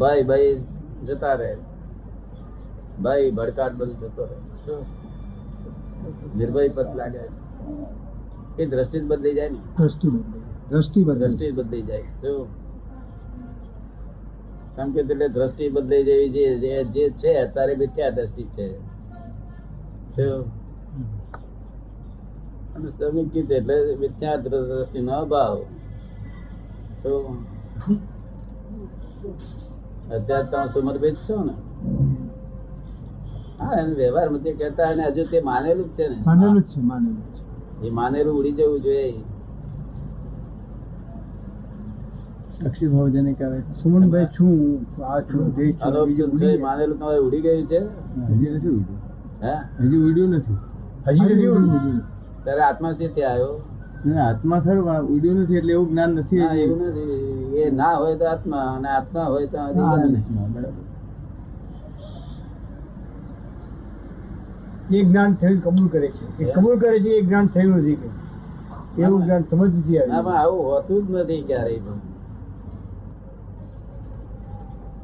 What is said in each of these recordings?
ભાઈ ભાઈ જતા રહે. ભાઈ ભડકાટ બધું જતો રહે. શું? નિર્ભય પદ લાગે. એ દ્રષ્ટિ જ બદલી જાય ને. દ્રષ્ટિ બદલાઈ દ્રષ્ટિ બદલાઈ દ્રષ્ટિ જ બદલી જાય. શું? સંકેત એટલે દ્રષ્ટિ બદલાઈ જેવી જે જે- છે અત્યારે બી ત્યાં દ્રષ્ટિ છે. અને સમીકિત એટલે મિથ્યા દ્રષ્ટિ નો અભાવ. તો અત્યારે તમે સમર્પિત છો ને? હા એને વ્યવહાર મધ્ય કહેતા અને હજુ તે માનેલું જ છે ને. માનેલું જ છે માનેલું છે. એ માનેલું ઉડી જવું જોઈએ. સાક્ષી ભાવ જેને કહેવાય સુમનભાઈ છું આ છું જે છું બીજું છે માનેલું તમારે ઉડી ગયું છે. હજી નથી ઉડ્યું. હે? હજી ઉડ્યું નથી. હજી નથી ઉડ્યું ત્યારે આત્મા છે ત્યાં આવ્યો? ના, આત્મા ખરું પણ ઉડ્યું નથી એટલે એવું જ્ઞાન નથી એવું નથી. એ ના હોય તો આત્મા અને આત્મા હોય તો. એ જ્ઞાન થયું કબૂલ કરે છે. એ કબૂલ કરે છે એ જ્ઞાન થયું નથી એવું જ્ઞાન સમજ નથી આવ્યું આવું હોતું જ નથી ક્યારેય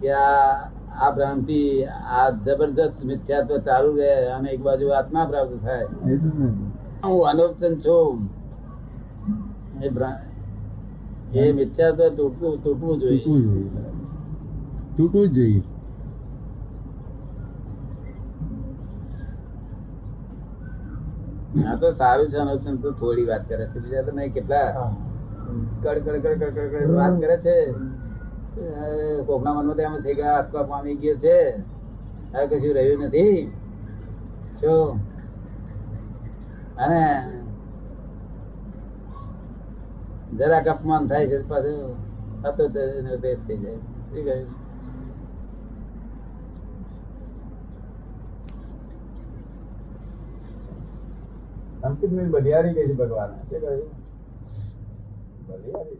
કે આ આ ભ્રાંતિ આ જબરદસ્ત મિથ્યાત્વ ચાલુ રહે અને એક બાજુ આત્મા પ્રાપ્ત થાય. હું અનોપચન છું. એ એ મિથ્યાત્વ તૂટવું તૂટવું જોઈએ. તૂટવું જોઈએ. તૂટવું જ જોઈએ. આ તો સારું છે અનોપચન તો થોડી વાત કરે છે. બીજા તો નહીં કેટલા કડ કડ કડ કડ કડ વાત કરે છે. કોકના મનમાં એમ થઈ ગયા આત્મા પામી ગયો છે. હવે કશું રહ્યું નથી. જો. અને જરાક અપમાન થાય છે, પાછું હતો જ થઈ જાય. શું કહ્યું બલિયારી કહે છે ભગવાન. શું કહ્યું બલિયારી